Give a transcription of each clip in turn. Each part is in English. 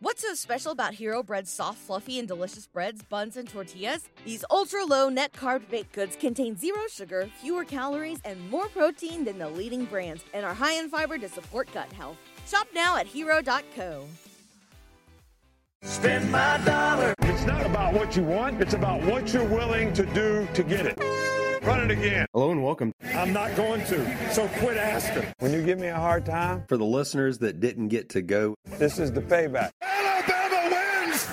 What's so special about Hero Bread's soft, fluffy, and delicious breads, buns, and tortillas? These ultra low net carb baked goods contain zero sugar, fewer calories, and more protein than the leading brands, and are high in fiber to support gut health. Shop now at hero.co. Spend my dollar. It's not about what you want, it's about what you're willing to do to get it. Run it again. Hello and welcome. I'm not going to, so quit asking. When you give me a hard time, For the listeners that didn't get to go, this is the payback. Alabama wins!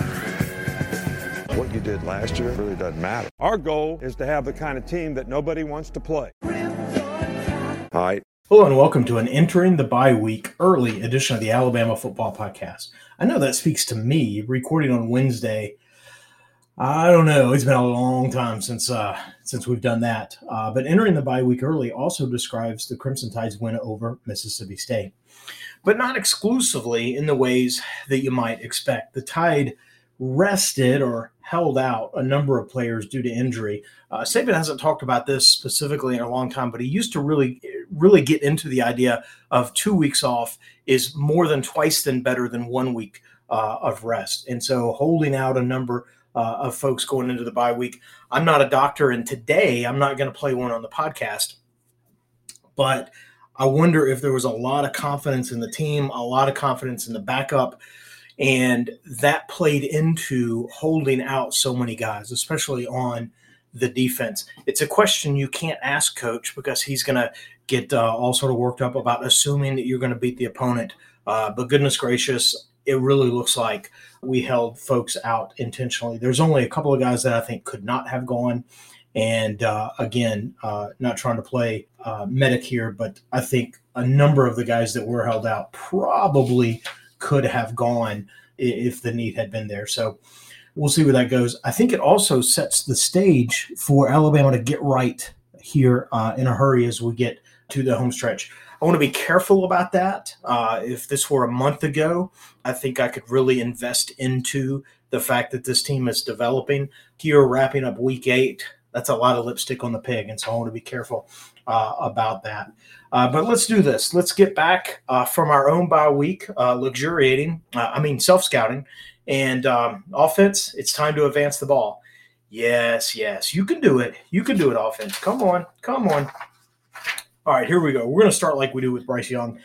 What you did last year really doesn't matter. Our goal is to have the kind of team that nobody wants to play. All right. Hello and welcome to an entering the bye week early edition of the Alabama Football Podcast. I know that speaks to me recording on Wednesday. I don't know. It's been a long time since uh, since we've done that. Uh, but entering the bye week early also describes the Crimson Tide's win over Mississippi State, but not exclusively in the ways that you might expect. The Tide rested or held out a number of players due to injury. Uh, Saban hasn't talked about this specifically in a long time, but he used to really, really get into the idea of two weeks off is more than twice than better than one week uh, of rest. And so holding out a number uh, of folks going into the bye week. I'm not a doctor, and today I'm not going to play one on the podcast, but I wonder if there was a lot of confidence in the team, a lot of confidence in the backup, and that played into holding out so many guys, especially on the defense. It's a question you can't ask coach because he's going to get uh, all sort of worked up about assuming that you're going to beat the opponent. Uh, but goodness gracious, it really looks like we held folks out intentionally. There's only a couple of guys that I think could not have gone. And uh, again, uh, not trying to play uh, medic here, but I think a number of the guys that were held out probably could have gone if the need had been there. So we'll see where that goes. I think it also sets the stage for Alabama to get right here uh, in a hurry as we get to the home stretch. I want to be careful about that. Uh, if this were a month ago, I think I could really invest into the fact that this team is developing. Here, wrapping up week eight, that's a lot of lipstick on the pig. And so I want to be careful uh, about that. Uh, but let's do this. Let's get back uh, from our own bye week, uh, luxuriating, uh, I mean, self scouting and um, offense. It's time to advance the ball. Yes, yes, you can do it. You can do it, offense. Come on, come on. All right, here we go. We're going to start like we do with Bryce Young.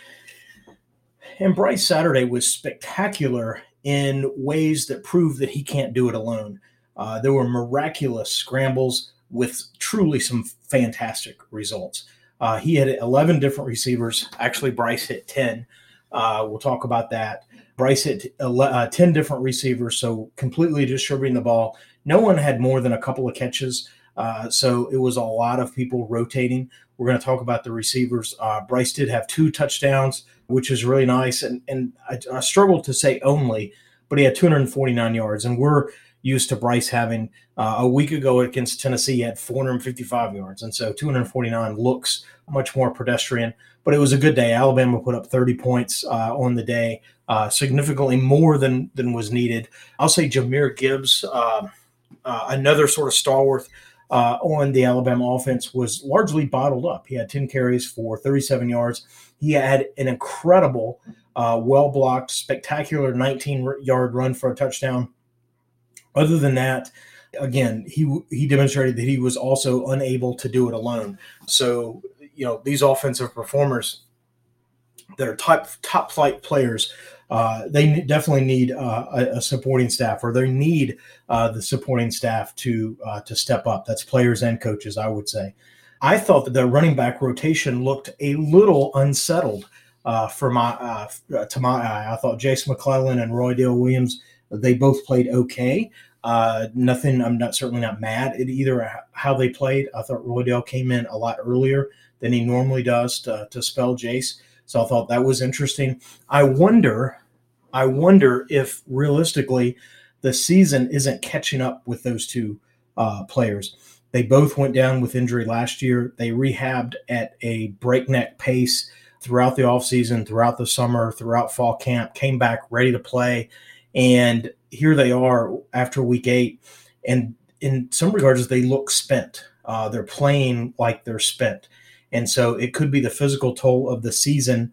And Bryce Saturday was spectacular in ways that prove that he can't do it alone. Uh, there were miraculous scrambles with truly some fantastic results. Uh, he had 11 different receivers. Actually, Bryce hit 10. Uh, we'll talk about that. Bryce hit 11, uh, 10 different receivers, so completely distributing the ball. No one had more than a couple of catches. Uh, so it was a lot of people rotating. We're going to talk about the receivers. Uh, Bryce did have two touchdowns, which is really nice. And, and I, I struggled to say only, but he had 249 yards. And we're used to Bryce having uh, a week ago against Tennessee, he had 455 yards. And so 249 looks much more pedestrian, but it was a good day. Alabama put up 30 points uh, on the day, uh, significantly more than, than was needed. I'll say Jahmyr Gibbs, uh, uh, another sort of stalwart uh, on the Alabama offense was largely bottled up. He had 10 carries for 37 yards. He had an incredible, uh, well blocked, spectacular 19 yard run for a touchdown. Other than that, again, he he demonstrated that he was also unable to do it alone. So, you know, these offensive performers that are top top flight players uh, they definitely need uh, a, supporting staff, or they need uh, the supporting staff to uh, to step up. That's players and coaches, I would say. I thought that the running back rotation looked a little unsettled uh, for my to my eye. I thought Jase McClellan and Roydell Williams they both played okay. nothing. I'm not certainly not mad at either how they played. I thought Roydell came in a lot earlier than he normally does to, to spell Jase. So I thought that was interesting. I wonder I wonder if realistically the season isn't catching up with those two uh, players. They both went down with injury last year. They rehabbed at a breakneck pace throughout the offseason, throughout the summer, throughout fall camp, came back ready to play. And here they are after week eight. And in some regards, they look spent. Uh, they're playing like they're spent. And so it could be the physical toll of the season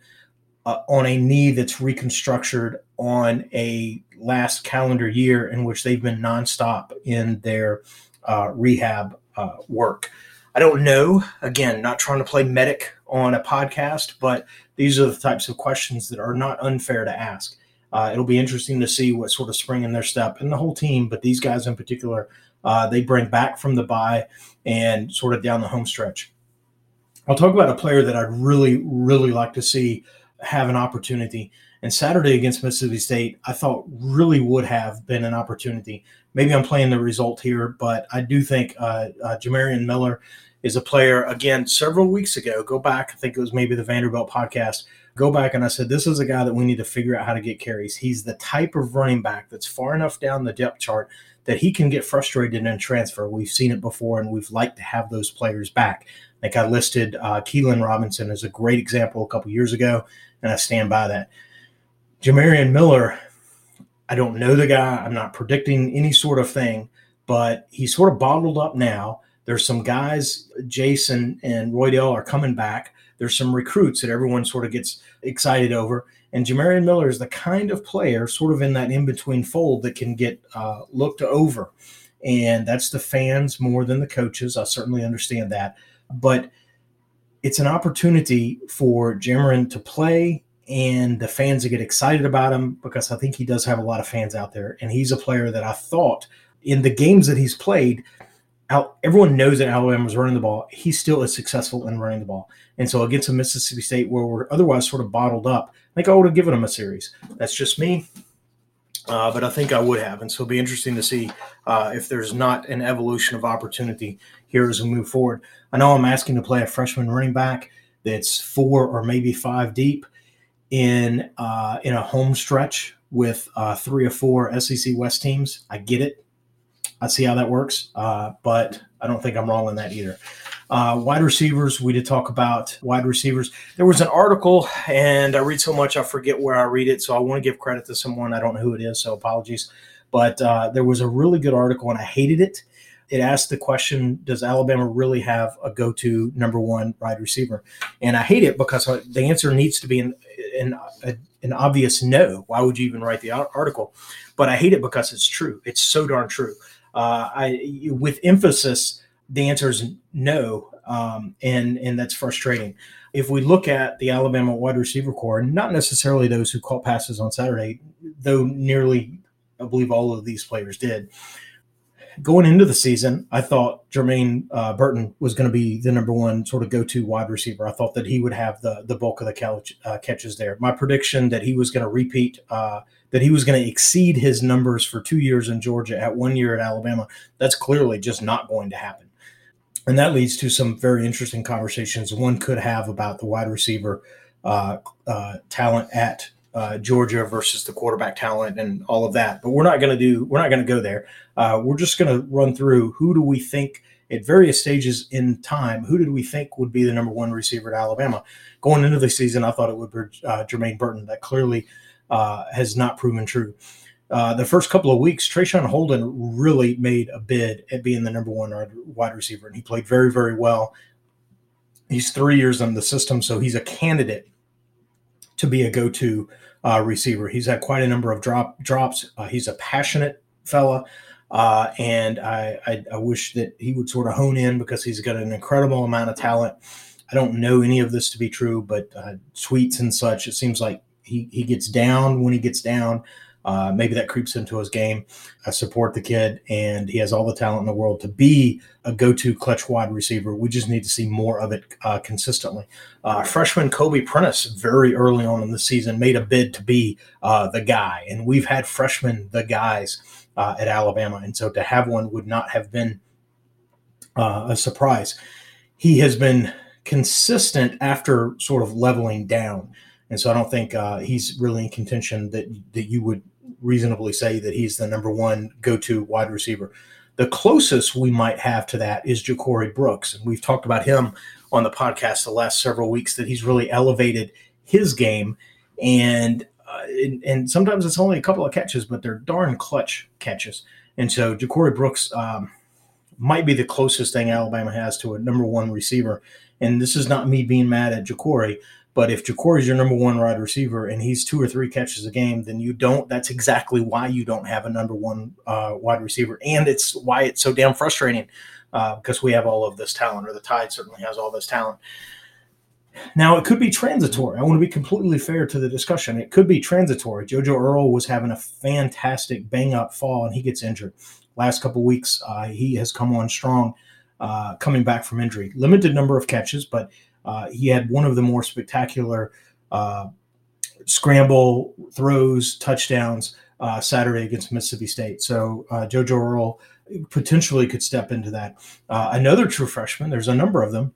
uh, on a knee that's reconstructed on a last calendar year in which they've been nonstop in their uh, rehab uh, work. I don't know. Again, not trying to play medic on a podcast, but these are the types of questions that are not unfair to ask. Uh, it'll be interesting to see what sort of spring in their step and the whole team, but these guys in particular, uh, they bring back from the bye and sort of down the home stretch. I'll talk about a player that I'd really, really like to see have an opportunity. And Saturday against Mississippi State, I thought really would have been an opportunity. Maybe I'm playing the result here, but I do think uh, uh, Jamarion Miller is a player, again, several weeks ago. Go back, I think it was maybe the Vanderbilt podcast. Go back and I said, this is a guy that we need to figure out how to get carries. He's the type of running back that's far enough down the depth chart that he can get frustrated and transfer. We've seen it before, and we've liked to have those players back. Like I listed uh, Keilan Robinson as a great example a couple years ago, and I stand by that. Jamarion Miller, I don't know the guy. I'm not predicting any sort of thing, but he's sort of bottled up now. There's some guys, Jason and Roydell are coming back. There's some recruits that everyone sort of gets excited over. And Jamarion Miller is the kind of player, sort of in that in between fold, that can get uh, looked over. And that's the fans more than the coaches. I certainly understand that. But it's an opportunity for Jamarion to play and the fans to get excited about him because I think he does have a lot of fans out there. And he's a player that I thought in the games that he's played, everyone knows that Alabama was running the ball. He still is successful in running the ball. And so against a Mississippi State where we're otherwise sort of bottled up, I think I would have given him a series. That's just me. Uh, but I think I would have. And so it'll be interesting to see uh, if there's not an evolution of opportunity here as we move forward. I know I'm asking to play a freshman running back that's four or maybe five deep in uh, in a home stretch with uh, three or four SEC West teams. I get it. I see how that works, uh, but I don't think I'm wrong on that either. Uh, wide receivers, we did talk about wide receivers. There was an article, and I read so much I forget where I read it, so I want to give credit to someone. I don't know who it is, so apologies. But uh, there was a really good article, and I hated it. It asked the question Does Alabama really have a go to number one wide receiver? And I hate it because uh, the answer needs to be an, an, an obvious no. Why would you even write the article? But I hate it because it's true. It's so darn true. Uh, I, with emphasis, the answer is no, um, and and that's frustrating. If we look at the Alabama wide receiver corps, not necessarily those who caught passes on Saturday, though nearly, I believe, all of these players did. Going into the season, I thought Jermaine uh, Burton was going to be the number one sort of go-to wide receiver. I thought that he would have the the bulk of the catch, uh, catches there. My prediction that he was going to repeat, uh, that he was going to exceed his numbers for two years in Georgia at one year at Alabama, that's clearly just not going to happen. And that leads to some very interesting conversations one could have about the wide receiver uh, uh, talent at uh, Georgia versus the quarterback talent and all of that. But we're not going to do. We're not going to go there. Uh, we're just going to run through who do we think at various stages in time. Who did we think would be the number one receiver at Alabama going into the season? I thought it would be uh, Jermaine Burton. That clearly uh, has not proven true. Uh, the first couple of weeks, Traeshon Holden really made a bid at being the number one wide receiver, and he played very, very well. He's three years in the system, so he's a candidate to be a go-to uh, receiver. He's had quite a number of drop drops. Uh, he's a passionate fella, uh, and I, I, I wish that he would sort of hone in because he's got an incredible amount of talent. I don't know any of this to be true, but uh, tweets and such, it seems like he he gets down when he gets down. Uh, maybe that creeps into his game. I support the kid, and he has all the talent in the world to be a go-to clutch wide receiver. We just need to see more of it uh, consistently. Uh, freshman Kobe Prentice, very early on in the season, made a bid to be uh, the guy, and we've had freshmen the guys uh, at Alabama, and so to have one would not have been uh, a surprise. He has been consistent after sort of leveling down And so I don't think uh, he's really in contention that that you would reasonably say that he's the number one go-to wide receiver. The closest we might have to that is Ja'Corey Brooks, and we've talked about him on the podcast the last several weeks that he's really elevated his game, and uh, and, and, sometimes it's only a couple of catches, but they're darn clutch catches. And so Ja'Corey Brooks um, might be the closest thing Alabama has to a number one receiver. And this is not me being mad at Ja'Corey, but if Ja'Corey is your number one wide receiver and he's two or three catches a game, then you don't. That's exactly why you don't have a number one uh, wide receiver, and it's why it's so damn frustrating uh, because we have all of this talent, or the Tide certainly has all this talent. Now, it could be transitory. I want to be completely fair to the discussion. It could be transitory. JoJo Earle was having a fantastic bang up fall and he gets injured. Last couple weeks, uh, he has come on strong, uh, coming back from injury. Limited number of catches, but uh, he had one of the more spectacular uh, scramble throws, touchdowns uh, Saturday against Mississippi State. So uh, JoJo Earle potentially could step into that. another true freshman, there's a number of them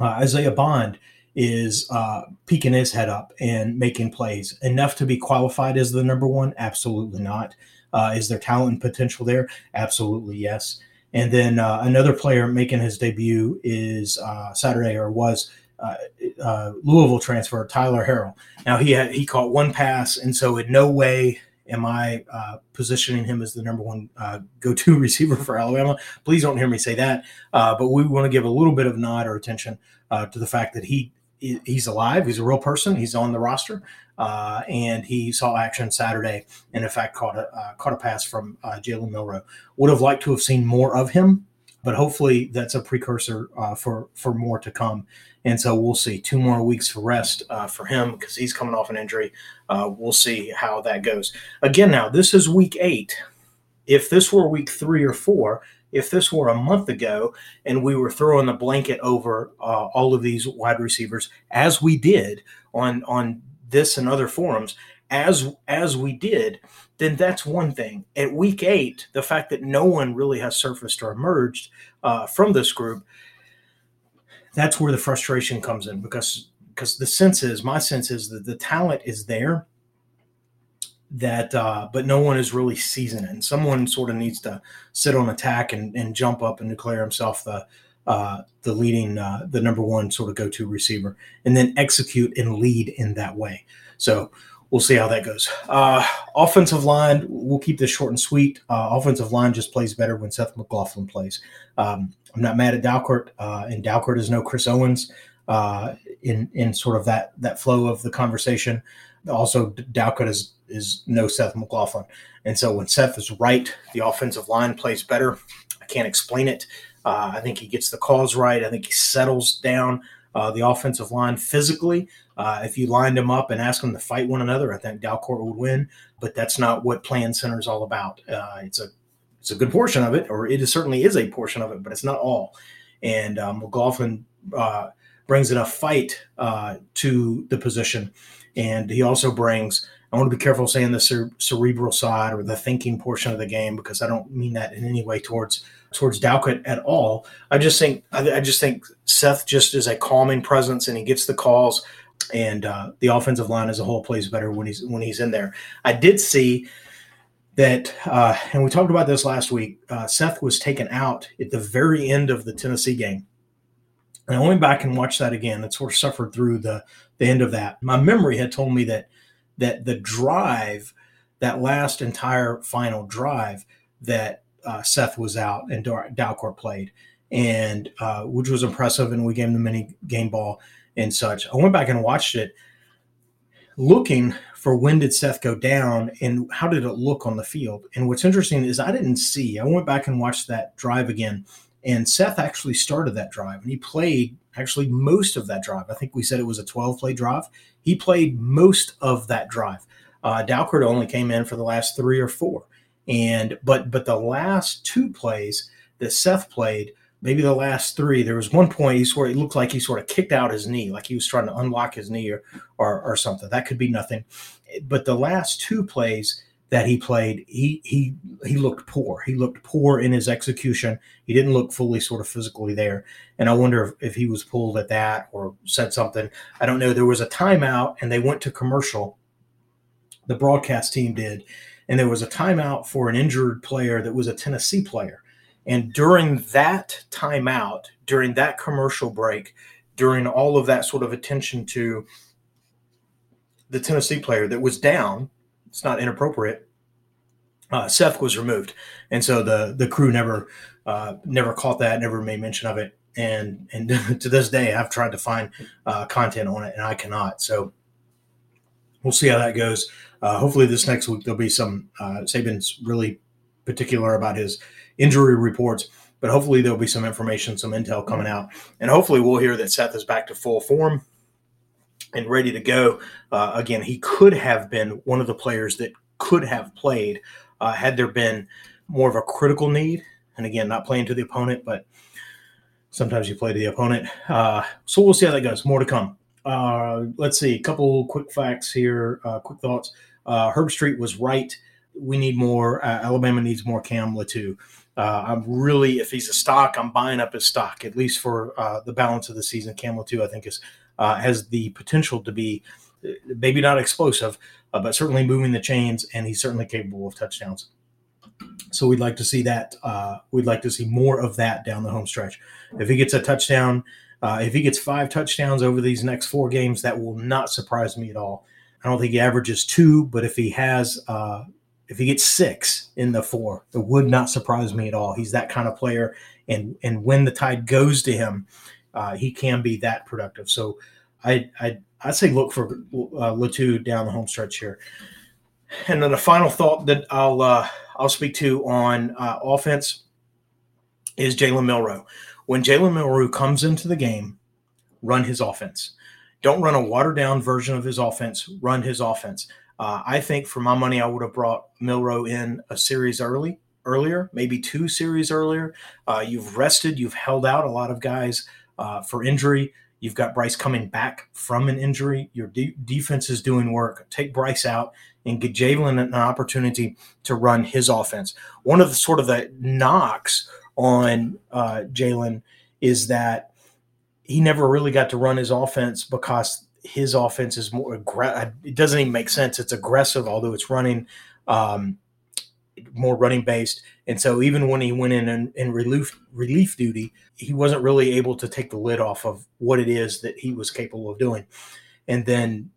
uh, Isaiah Bond is uh, peeking his head up and making plays enough to be qualified as the number one? Absolutely not. Uh, is there talent and potential there? Absolutely yes. And then uh, another player making his debut is uh, Saturday or was uh, uh, Louisville transfer Tyler Harrell. Now he had, he caught one pass, and so in no way am I uh, positioning him as the number one uh, go-to receiver for Alabama. Please don't hear me say that. But we want to give a little bit of nod or attention to the fact that he he's alive. He's a real person. He's on the roster, uh, and he saw action Saturday, and in fact caught a uh, caught a pass from Jalen Milroe. Would have liked to have seen more of him, but hopefully that's a precursor for for more to come. And so we'll see two more weeks for rest uh, for him because he's coming off an injury. Uh, we'll see how that goes. Again, now this is week eight. If this were week three or four, if this were a month ago and we were throwing the blanket over uh, all of these wide receivers, as we did on on this and other forums, as as we did, then that's one thing. At week eight, the fact that no one really has surfaced or emerged uh, from this group that's where the frustration comes in because because the sense is my sense is that the talent is there that uh, but no one is really seasoning. Someone sort of needs to sit on attack and, and jump up and declare himself the uh, the leading uh, the number one sort of go-to receiver and then execute and lead in that way. So we'll see how that goes. Uh, offensive line we'll keep this short and sweet. Uh, offensive line just plays better when seth mclaughlin plays. Um, I'm not mad at Dalcourt, uh, and Dalcourt is no Chris Owens uh, in in sort of that that flow of the conversation. Also, Dalcourt is is no Seth McLaughlin, and so when Seth is right, the offensive line plays better. I can't explain it. Uh, I think he gets the calls right. I think he settles down uh, the offensive line physically. Uh, if you lined them up and asked them to fight one another, I think Dalcourt would win. But that's not what playing center is all about. Uh, it's a it's a good portion of it, or it is, certainly is a portion of it, but it's not all. And um, McLaughlin uh, brings enough fight uh, to the position, and he also brings. I want to be careful saying the cere- cerebral side or the thinking portion of the game because I don't mean that in any way towards towards Dalcourt at all. I just think I, I just think Seth just is a calming presence, and he gets the calls, and uh, the offensive line as a whole plays better when he's when he's in there. I did see that, uh, and we talked about this last week. Uh, Seth was taken out at the very end of the Tennessee game. And I went back and watched that again and sort of suffered through the, the end of that. My memory had told me that that the drive, that last entire final drive, that uh, Seth was out and Dalcourt played, and uh, which was impressive. And we gave him the mini game ball and such. I went back and watched it, looking for when did Seth go down and how did it look on the field. And what's interesting is I didn't see, I went back and watched that drive again, and Seth actually started that drive and he played actually most of that drive. I think we said it was a 12 play drive. He played most of that drive. Uh, Dalcourt only came in for the last three or four. And but but the last two plays that Seth played, maybe the last three, there was one point he sort of it looked like he sort of kicked out his knee, like he was trying to unlock his knee or, or, or something. That could be nothing. But the last two plays, that he played, he he he looked poor. He looked poor in his execution. He didn't look fully sort of physically there. And I wonder if, if he was pulled at that or said something. I don't know. There was a timeout and they went to commercial. The broadcast team did, and there was a timeout for an injured player that was a Tennessee player. And during that timeout, during that commercial break, during all of that sort of attention to the Tennessee player that was down it's not inappropriate. Uh, Seth was removed, and so the the crew never uh, never caught that, never made mention of it, and and to this day, I've tried to find uh, content on it, and I cannot. So we'll see how that goes. Uh, hopefully, this next week there'll be some. Uh, Saban's really particular about his injury reports, but hopefully there'll be some information, some intel coming out, and hopefully we'll hear that Seth is back to full form and ready to go. Uh, again, he could have been one of the players that could have played uh, had there been more of a critical need. And again, not playing to the opponent, but sometimes you play to the opponent. Uh, so we'll see how that goes. More to come. Uh, let's see. A couple quick facts here, uh, quick thoughts. Uh, Herbstreit was right. We need more. Alabama needs more Cam Latu. I'm really, if he's a stock, I'm buying up his stock, at least for the balance of the season. Cam Latu, I think, is uh, has the potential to be maybe not explosive, uh, but certainly moving the chains, and he's certainly capable of touchdowns. So we'd like to see that. Uh, we'd like to see more of that down the home stretch. If he gets a touchdown, uh, if he gets five touchdowns over these next four games, that will not surprise me at all. I don't think he averages two, but if he has, uh, if he gets six in the four, it would not surprise me at all. He's that kind of player, and and when the tide goes to him, uh, he can be that productive. So I I I say look for uh, Latu down the home stretch here. And then the final thought that I'll uh, I'll speak to on uh, offense is Jalen Milroe. When Jalen Milroe comes into the game, run his offense. Don't run a watered down version of his offense. Run his offense. Uh, I think for my money, I would have brought Milroe in a series early, earlier, maybe two series earlier. Uh, you've rested, you've held out a lot of guys uh, for injury. You've got Bryce coming back from an injury. Your de- defense is doing work. Take Bryce out and get Jalen an opportunity to run his offense. One of the sort of the knocks on uh, Jalen is that he never really got to run his offense because his offense is more aggressive. It doesn't even make sense. It's aggressive, although it's running um, more running based. And so even when he went in in, in relief relief duty, he wasn't really able to take the lid off of what it is that he was capable of doing. And then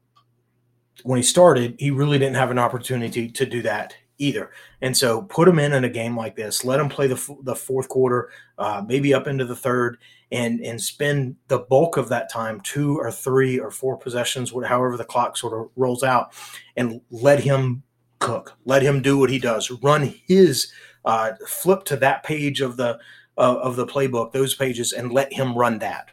when he started, he really didn't have an opportunity to do that either. And so put him in in a game like this, let him play the, the fourth quarter, uh, maybe up into the third, and and spend the bulk of that time, two or three or four possessions, however the clock sort of rolls out, and let him cook. Let him do what he does. Run his uh, flip to that page of the uh, of the playbook, those pages, and let him run that.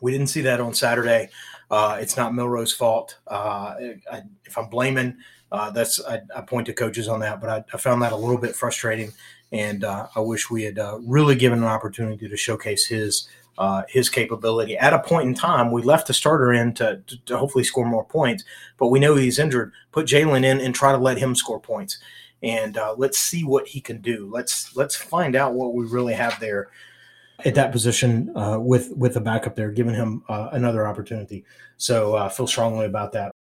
We didn't see that on Saturday. Uh, it's not Milroe's fault. Uh, I, if I'm blaming, uh, that's I, I, point to coaches on that, but I, I, found that a little bit frustrating, and uh, I wish we had really given an opportunity to showcase his uh, his capability. At a point in time, we left the starter in to, to, to hopefully score more points, but we know he's injured. Put Jalen in and try to let him score points, and uh, let's see what he can do. Let's let's find out what we really have there at that position uh, with with the backup there, giving him uh, another opportunity. So I uh, feel strongly about that.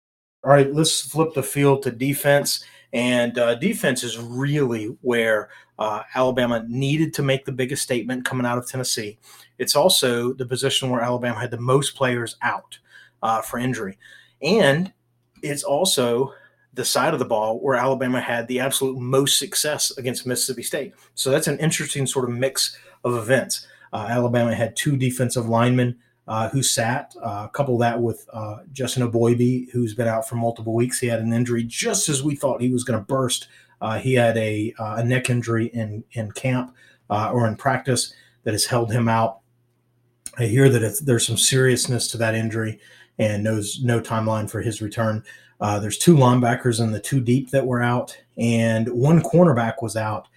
All right, let's flip the field to defense. And uh, defense is really where uh, Alabama needed to make the biggest statement coming out of Tennessee. It's also the position where Alabama had the most players out uh, for injury. And it's also the side of the ball where Alabama had the absolute most success against Mississippi State. So that's an interesting sort of mix of events. Uh, Alabama had two defensive linemen uh, who sat. Uh, couple that with uh, Justin Eboigbe, who's been out for multiple weeks. He had an injury just as we thought he was going to burst. Uh, he had a, uh, a, neck injury in in camp uh, or in practice that has held him out. I hear that there's some seriousness to that injury and knows no timeline for his return. there's two linebackers in the two deep that were out, and one cornerback was out.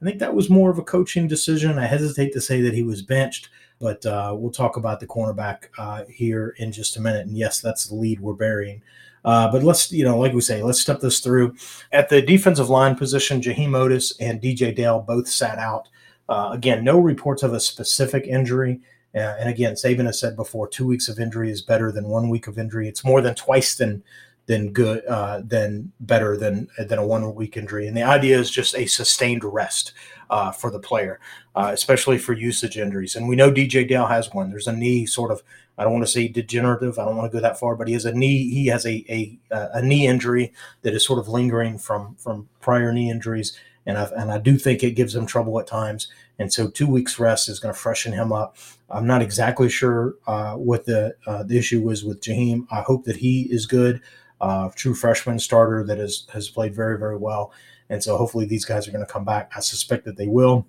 I think that was more of a coaching decision. I hesitate to say that he was benched. But uh, we'll talk about the cornerback uh, here in just a minute. And yes, that's the lead we're burying. Uh, but let's, you know, like we say, let's step this through. At the defensive line position, Jaheim Oatis and DJ Dale both sat out. Uh, again, no reports of a specific injury. Uh, and again, Saban has said before, two weeks of injury is better than one week of injury. It's more than twice than than good uh, than better than than a one week injury. And the idea is just a sustained rest uh, for the player, uh, especially for usage injuries. And we know DJ Dale has one. There's a knee sort of. I don't want to say degenerative. I don't want to go that far, but he has a knee. He has a a, a knee injury that is sort of lingering from from prior knee injuries, and I and I do think it gives him trouble at times. And so, two weeks rest is going to freshen him up. I'm not exactly sure uh, what the uh, the issue was with Jaheim. I hope that he is good. Uh, true freshman starter that has has played very very well. And so hopefully these guys are going to come back. I suspect that they will.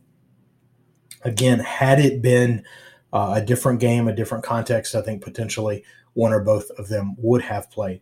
Again, had it been uh, a different game, a different context, I think potentially one or both of them would have played.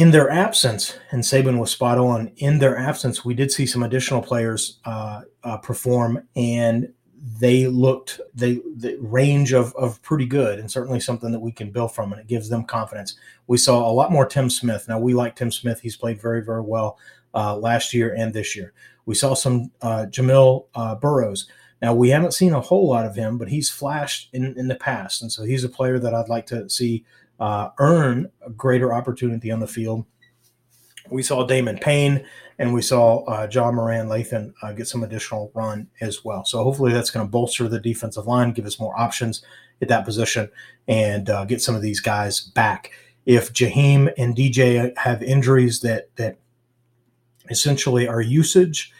In their absence, and Saban was spot on, in their absence, we did see some additional players uh, uh, perform, and they looked they the range of, of pretty good and certainly something that we can build from and it gives them confidence we saw a lot more tim smith now we like tim smith he's played very very well uh, last year and this year. We saw some uh, Jamil uh, Burroughs. Now we haven't seen a whole lot of him, but he's flashed in, in the past, and so he's a player that I'd like to see uh, earn a greater opportunity on the field. We saw Damon Payne and we saw uh, Jah-Marien Latham uh, get some additional run as well. So hopefully that's going to bolster the defensive line, give us more options at that position, and uh, get some of these guys back. If Jaheim and DJ have injuries that that essentially our usage,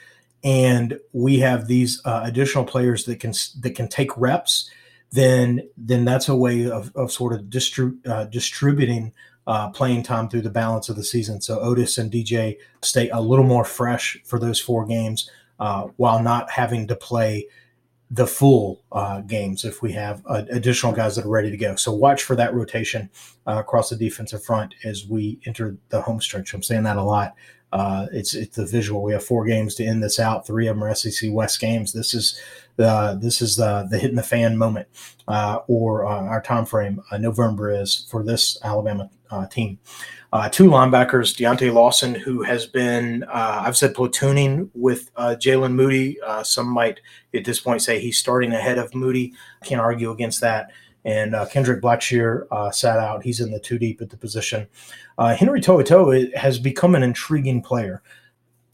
and we have these uh, additional players that can that can take reps, then then that's a way of, of sort of uh, distributing uh, playing time through the balance of the season. So Oatis and DJ stay a little more fresh for those four games uh, while not having to play the full uh, games if we have additional guys that are ready to go. So watch for that rotation uh, across the defensive front as we enter the home stretch. I'm saying that a lot uh, it's it's the visual. We have four games to end this out. Three of them are SEC West games. This is the this is the the hitting the fan moment, uh, or uh, our time frame. Uh, November is for this Alabama uh, team. Uh, two linebackers, Deontae Lawson, who has been I've said platooning with Jaylen Moody. some might at this point say he's starting ahead of Moody. Can't argue against that and uh, Kendrick Blackshire uh, sat out. He's in the two deep at the position. Uh, Henry To'oTo'o has become an intriguing player,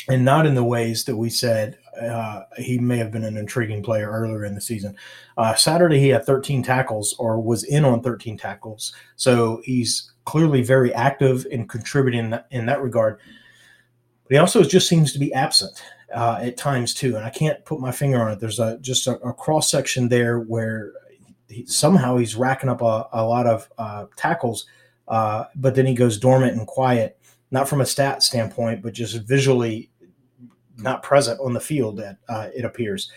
and not in the ways that we said uh, he may have been an intriguing player earlier in the season. Uh, Saturday he had 13 tackles or was in on 13 tackles, so he's clearly very active in contributing in that, regard. But he also just seems to be absent. Uh, at times too, and I can't put my finger on it. There's a just a, a cross section there where he, somehow he's racking up a, a lot of uh, tackles, uh, but then he goes dormant and quiet, not from a stat standpoint, but just visually not present on the field. Uh, it appears.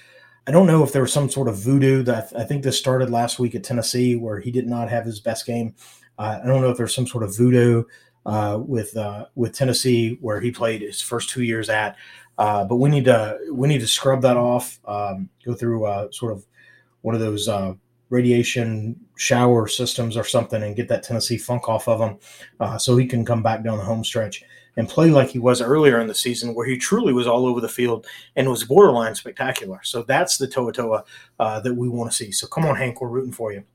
I don't know if there was some sort of voodoo that I think this started last week at Tennessee where he did not have his best game. Uh, I don't know if there's some sort of voodoo uh, with uh, with Tennessee where he played his first two years at. Uh, but we need to we need to scrub that off. Um, go through uh, sort of one of those uh, radiation shower systems or something and get that Tennessee funk off of him so he can come back down the home stretch and play like he was earlier in the season where he truly was all over the field and was borderline spectacular. So that's the Toa uh, that we want to see. So come on, Hank, we're rooting for you.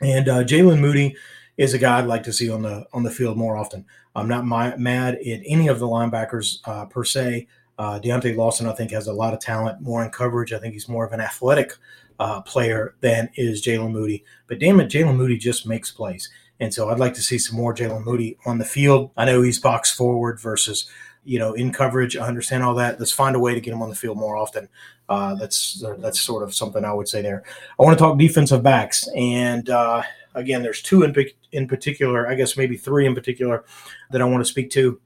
And uh, Jaylen Moody is a guy I'd like to see on the on the field more often. I'm not my, mad at any of the linebackers uh, per se. Uh, Deontae Lawson, I think, has a lot of talent, more in coverage. I think he's more of an athletic uh, player than is Jaylen Moody. But damn it, Jaylen Moody just makes plays. And so I'd like to see some more Jaylen Moody on the field. I know he's box forward versus, you know, in coverage. I understand all that. Let's find a way to get him on the field more often. Uh, that's that's sort of something I would say there. I want to talk defensive backs, and uh, again, there's two in in particular. I guess maybe three in particular that I want to speak to.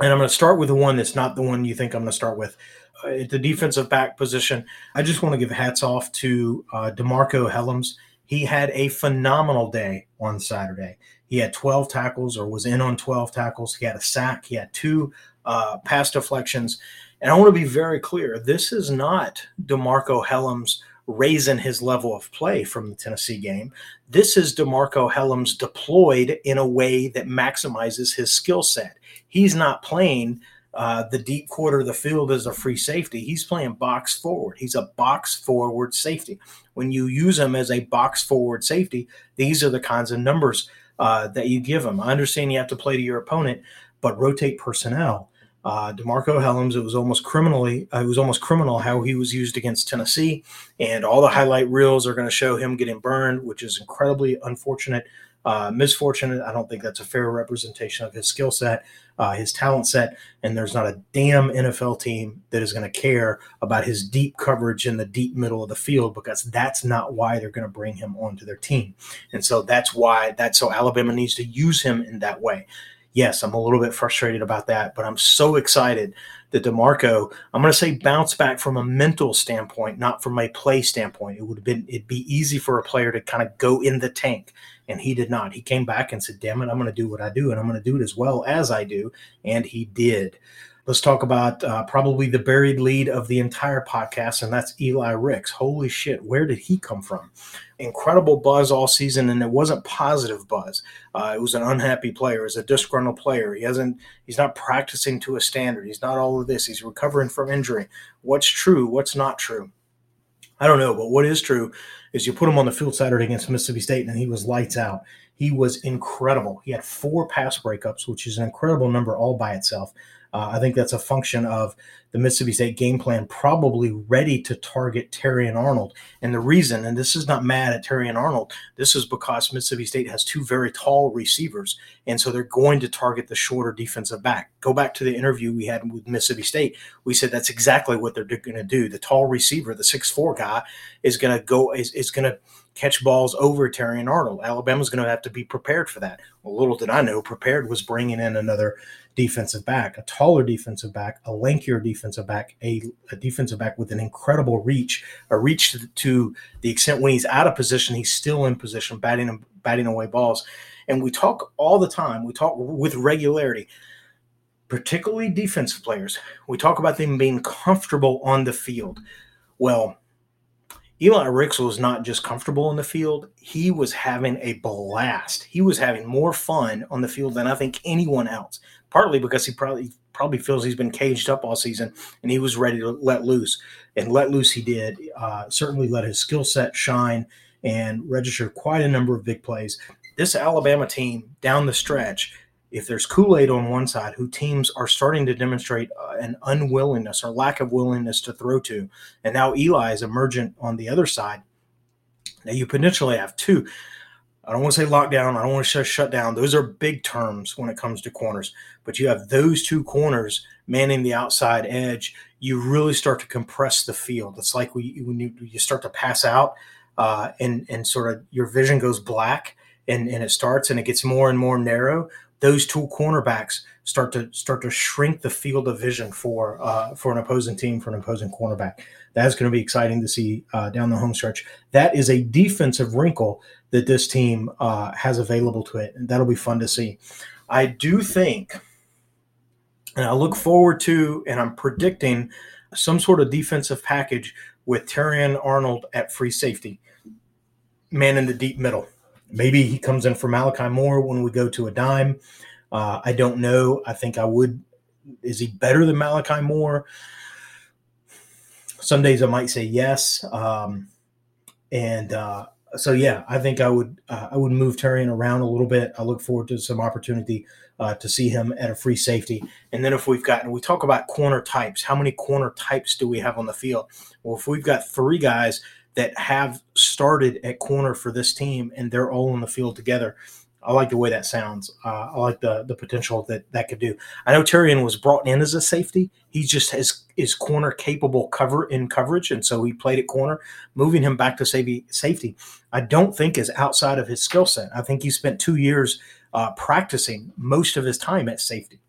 And I'm going to start with the one that's not the one you think I'm going to start with at the defensive back position, I just want to give hats off to uh, DeMarcco Hellams. He had a phenomenal day on Saturday. He had 12 tackles or was in on 12 tackles. He had a sack. He had two uh, pass deflections. And I want to be very clear this is not DeMarcco Hellams raising his level of play from the Tennessee game. This is DeMarcco Hellams deployed in a way that maximizes his skill set. He's not playing uh, the deep quarter of the field as a free safety. He's playing box forward. He's a box forward safety. When you use him as a box forward safety, these are the kinds of numbers uh, that you give him. I understand you have to play to your opponent, but rotate personnel uh, DeMarcco Hellams. It was almost criminally, it was almost criminal how he was used against Tennessee, and all the highlight reels are going to show him getting burned, which is incredibly unfortunate, uh, misfortunate. I don't think that's a fair representation of his skill set, uh, his talent set, and there's not a damn NFL team that is going to care about his deep coverage in the deep middle of the field because that's not why they're going to bring him onto their team, and so that's why that's so Alabama needs to use him in that way yes, I'm a little bit frustrated about that, but I'm so excited that DeMarcco, I'm going to say bounce back from a mental standpoint, not from a play standpoint. It would have been, it'd be easy for a player to kind of go in the tank, and he did not. He came back and said, damn it, I'm going to do what I do, and I'm going to do it as well as I do. And he did. Let's talk about uh, probably the buried lead of the entire podcast, and that's Eli Ricks. Holy shit, where did he come from? Incredible buzz all season, and it wasn't positive buzz. Uh, it was an unhappy player, It's a disgruntled player. He hasn't, he's not practicing to a standard. He's not all of this. He's recovering from injury. What's true? What's not true? I don't know, but what is true is you put him on the field Saturday against Mississippi State, and he was lights out. He was incredible. He had four pass breakups, which is an incredible number all by itself. Uh, I think that's a function of the Mississippi State game plan probably ready to target Terrion Arnold. And the reason, and this is not mad at Terrion Arnold, this is because Mississippi State has two very tall receivers. And so they're going to target the shorter defensive back. Go back to the interview we had with Mississippi State. We said that's exactly what they're going to do. The tall receiver, the six four guy, is going to go, is, is going to catch balls over Terrion Arnold. Alabama's going to have to be prepared for that. Well, little did I know, prepared was bringing in another defensive back, a taller defensive back, a lankier defensive back, a, a defensive back with an incredible reach, a reach to, to, the extent when he's out of position, he's still in position, batting batting away balls. And we talk all the time. We talk with regularity, particularly defensive players. We talk about them being comfortable on the field. Well, Eli Ricks was not just comfortable in the field, he was having a blast. He was having more fun on the field than I think anyone else partly because he probably probably feels he's been caged up all season and he was ready to let loose and let loose he did uh, certainly let his skill set shine and register quite a number of big plays this alabama team down the stretch if there's kool-aid on one side who teams are starting to demonstrate uh, an unwillingness or lack of willingness to throw to and now eli is emergent on the other side now you potentially have two I don't want to say lockdown. I don't want to say shut down. Those are big terms when it comes to corners. But you have those two corners manning the outside edge. You really start to compress the field. It's like when you, you start to pass out uh, and and sort of your vision goes black and and it starts and it gets more and more narrow. Those two cornerbacks start to start to shrink the field of vision for uh, for an opposing team for an opposing cornerback. That's going to be exciting to see uh, down the home stretch. That is a defensive wrinkle that this team uh, has available to it, and that'll be fun to see. I do think, and I look forward to, and I'm predicting some sort of defensive package with Terrion Arnold at free safety, man in the deep middle. Maybe he comes in for Malachi Moore when we go to a dime. Uh, I don't know. I think I would. Is he better than Malachi Moore? Some days I might say yes. Um, and uh, so yeah, I think I would uh, I would move Terrion around a little bit. I look forward to some opportunity uh, to see him at a free safety. And then if we've got we talk about corner types, how many corner types do we have on the field? Well, if we've got three guys that have started at corner for this team and they're all in the field together, I like the way that sounds. Uh, I like the the potential that that could do. I know Terrion was brought in as a safety. He just has is corner capable cover in coverage, and so he played at corner. Moving him back to safety, safety, I don't think is outside of his skill set. I think he spent two years uh, practicing most of his time at safety.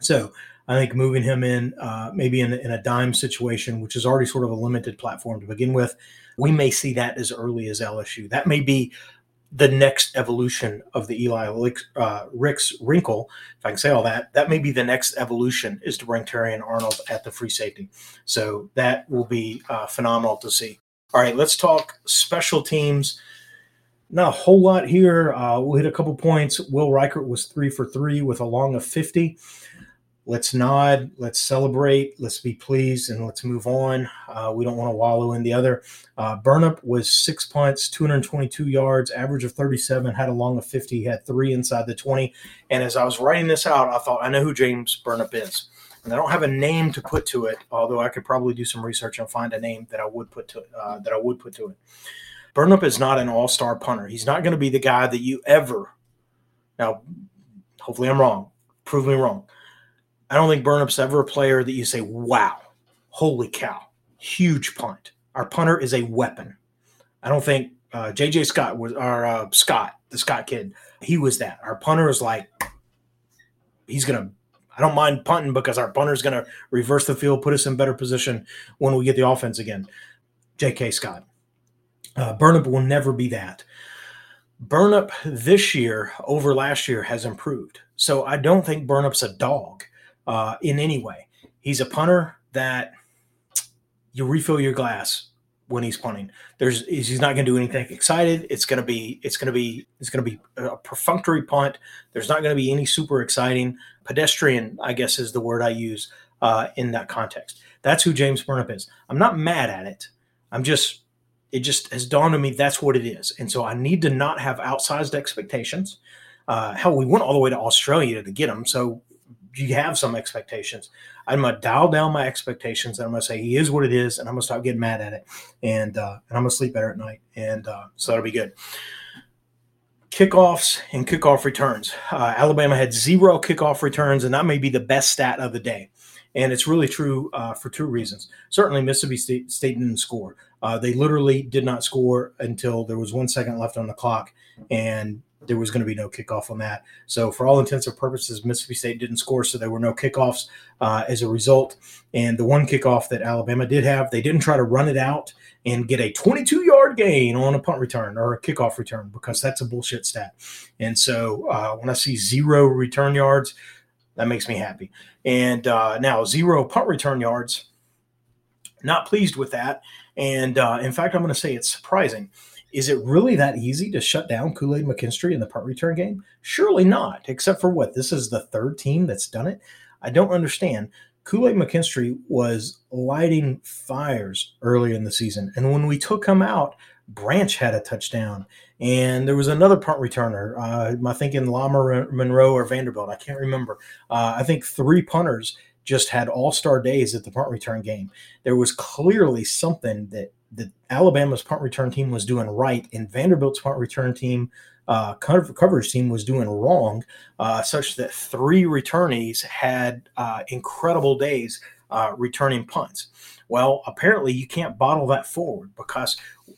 So I think moving him in, uh, maybe in, in a dime situation, which is already sort of a limited platform to begin with, we may see that as early as LSU. That may be the next evolution of the Eli uh, Ricks wrinkle, if I can say all that, that may be the next evolution is to bring Terrion Arnold at the free safety. So that will be uh, phenomenal to see. All right, let's talk special teams. Not a whole lot here. Uh, we'll hit a couple points. Will Reichard was three for three with a long of 50 let's nod, let's celebrate, let's be pleased, and let's move on. Uh, we don't want to wallow in the other. Uh, Burnip was six punts, 222 yards, average of 37, had a long of 50, had three inside the 20. And as I was writing this out, I thought, I know who James Burnip is. And I don't have a name to put to it, although I could probably do some research and find a name that I would put to uh, that I would put to it. Burnip is not an all-star punter. He's not going to be the guy that you ever. Now, hopefully, I'm wrong. Prove me wrong I don't think Burnip's ever a player that you say, wow, holy cow, huge punt. Our punter is a weapon. I don't think uh, JJ Scott was our uh, Scott, the Scott kid. He was that. Our punter is like, he's to, I don't mind punting because our punter is to reverse the field, put us in better position when we get the offense again. JK Scott. Uh, Burnip will never be that. Burnip this year over last year has improved. So I don't think Burnip's a dog uh, in any way. He's a punter that you refill your glass when he's punting. There's he's not going to do anything excited. It's going to be it's going to be it's going to be a perfunctory punt. There's not going to be any super exciting pedestrian. I guess is the word I use uh, in that context. That's who James Burnip is. I'm not mad at it. I'm just it just has dawned on me that's what it is, and so I need to not have outsized expectations. Uh, hell, we went all the way to Australia to get him, so you have some expectations. I'm gonna dial down my expectations and I'm gonna say he is what it is, and I'm gonna stop getting mad at it, and uh, and I'm gonna sleep better at night, and uh, so that'll be good. Kickoffs and kickoff returns. Uh, Alabama had zero kickoff returns, and that may be the best stat of the day. And it's really true uh, for two reasons. Certainly, Mississippi State, State didn't score. Uh, they literally did not score until there was one second left on the clock, and there was going to be no kickoff on that. So, for all intents and purposes, Mississippi State didn't score, so there were no kickoffs uh, as a result. And the one kickoff that Alabama did have, they didn't try to run it out and get a 22 yard gain on a punt return or a kickoff return because that's a bullshit stat. And so, uh, when I see zero return yards, that makes me happy. And uh, now, zero punt return yards, not pleased with that. And uh, in fact, I'm going to say it's surprising. Is it really that easy to shut down Kool Aid McKinstry in the punt return game? Surely not, except for what? This is the third team that's done it. I don't understand. Kool Aid McKinstry was lighting fires early in the season. And when we took him out, Branch had a touchdown. And there was another punt returner. Uh, I think in Lama Monroe or Vanderbilt. I can't remember. Uh, I think three punters just had all star days at the punt return game. There was clearly something that that Alabama's punt return team was doing right and Vanderbilt's punt return team uh, coverage team was doing wrong, uh, such that three returnees had uh, incredible days uh, returning punts. Well, apparently you can't bottle that forward because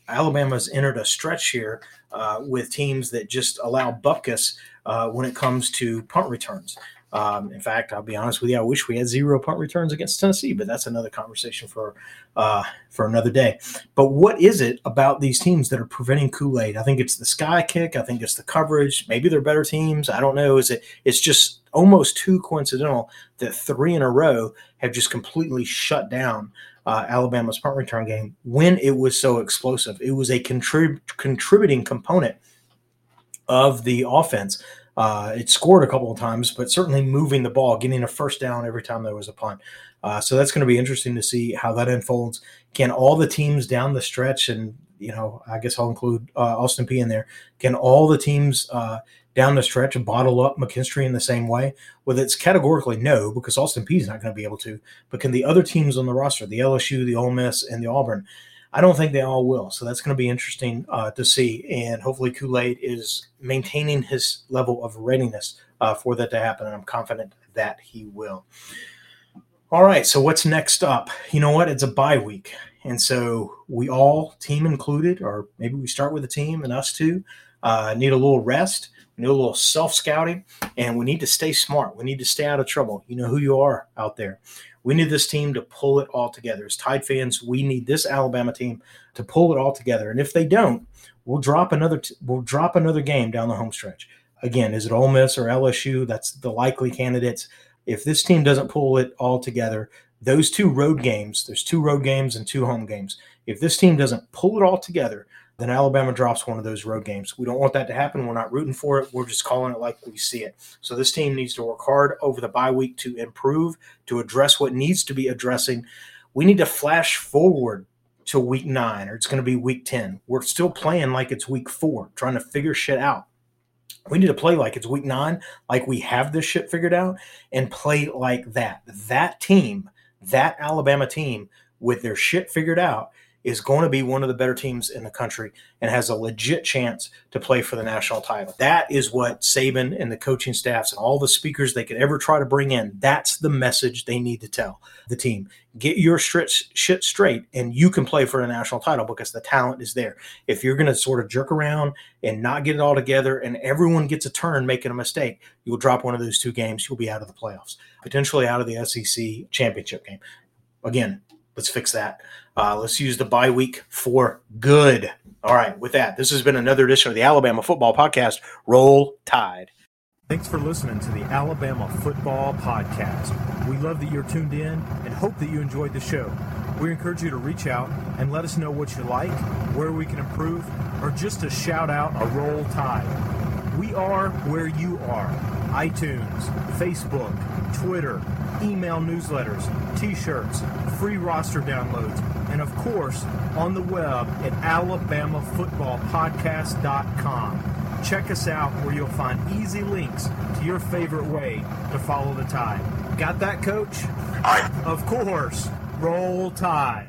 Alabama's entered a stretch here uh, with teams that just allow buckus uh, when it comes to punt returns. Um, in fact, I'll be honest with you, I wish we had zero punt returns against Tennessee, but that's another conversation for uh, for another day. But what is it about these teams that are preventing Kool Aid? I think it's the sky kick. I think it's the coverage. Maybe they're better teams. I don't know. Is it? It's just almost too coincidental that three in a row have just completely shut down uh, Alabama's punt return game when it was so explosive. It was a contrib- contributing component of the offense uh, it scored a couple of times, but certainly moving the ball, getting a first down every time there was a punt. Uh, so that's going to be interesting to see how that unfolds. Can all the teams down the stretch, and you know, I guess I'll include uh, Austin Peay in there. Can all the teams uh, down the stretch bottle up McKinstry in the same way? Well, it's categorically no, because Austin Peay is not going to be able to. But can the other teams on the roster, the LSU, the Ole Miss, and the Auburn, I don't think they all will. So that's going to be interesting uh, to see. And hopefully, Kool Aid is maintaining his level of readiness uh, for that to happen. And I'm confident that he will. All right. So, what's next up? You know what? It's a bye week. And so, we all, team included, or maybe we start with the team and us too, uh, need a little rest. We need a little self scouting, and we need to stay smart. We need to stay out of trouble. You know who you are out there. We need this team to pull it all together. As Tide fans, we need this Alabama team to pull it all together. And if they don't, we'll drop another t- we'll drop another game down the home stretch. Again, is it Ole Miss or LSU? That's the likely candidates. If this team doesn't pull it all together, those two road games, there's two road games and two home games. If this team doesn't pull it all together, then Alabama drops one of those road games. We don't want that to happen. We're not rooting for it. We're just calling it like we see it. So this team needs to work hard over the bye week to improve, to address what needs to be addressing. We need to flash forward to week nine, or it's going to be week 10. We're still playing like it's week four, trying to figure shit out. We need to play like it's week nine, like we have this shit figured out, and play like that. That team, that Alabama team, with their shit figured out, is going to be one of the better teams in the country and has a legit chance to play for the national title. That is what Saban and the coaching staffs and all the speakers they could ever try to bring in. That's the message they need to tell the team. Get your shit straight and you can play for a national title because the talent is there. If you're going to sort of jerk around and not get it all together and everyone gets a turn making a mistake, you'll drop one of those two games. You'll be out of the playoffs, potentially out of the SEC championship game. Again, let's fix that. Uh, let's use the bye week for good. All right, with that, this has been another edition of the Alabama Football Podcast. Roll Tide. Thanks for listening to the Alabama Football Podcast. We love that you're tuned in and hope that you enjoyed the show. We encourage you to reach out and let us know what you like, where we can improve, or just to shout out a roll tide. We are where you are iTunes, Facebook, Twitter, email newsletters, t shirts, free roster downloads, and of course on the web at alabamafootballpodcast.com. Check us out where you'll find easy links to your favorite way to follow the tide. Got that, coach? Aye. Of course. Roll Tide.